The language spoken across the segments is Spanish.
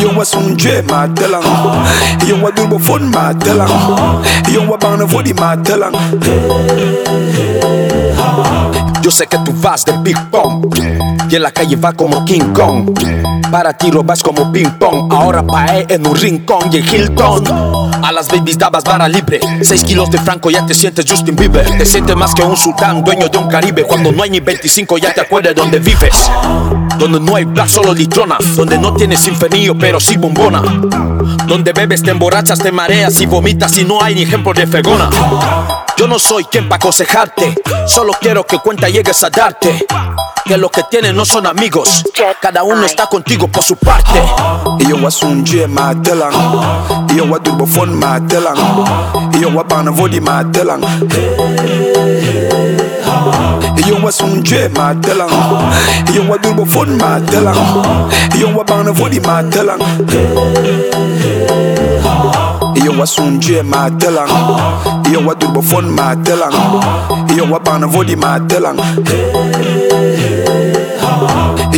Wa wa wa vodi Yo sé que tú vas de Big Pong Y en la calle va como King Kong. Para ti robas como ping pong. Ahora pae en un rincón y en Hilton. A las babies dabas vara libre. 6 kilos de franco ya te sientes Justin Bieber. Te sientes más que un sultán, dueño de un caribe. Cuando no hay ni 25 ya te acuerdas de dónde vives Donde no hay black, solo litrona Donde no tienes sinfonía pero sí bombona Donde bebes, te emborrachas, te mareas y vomitas Y no hay ni ejemplo de fregona yo no soy quien pa' aconsejarte, solo quiero que cuenta llegues a darte. Que los que tienen no son amigos, cada uno está contigo por su parte. Iyo wa sunje ma telang, iyo wa durbo fon ma telang, iyo wa bana vodi Eu a sunje ma telang? Eu a durbo fun ma telang? Eu a bana vodi ma telang? Eu a sunje ma telang? Eu a durbo fun ma telang? Eu a bana vodi ma telang?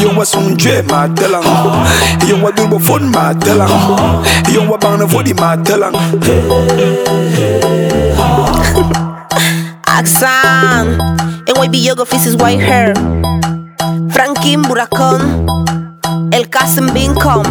Yo a sunje ma telang? Yo a durbo fun ma telang? Yo a bana vodi ma telang? Aksan. YB Yoga Faces White Hair, Franklin Buracón, El Casem Bincom,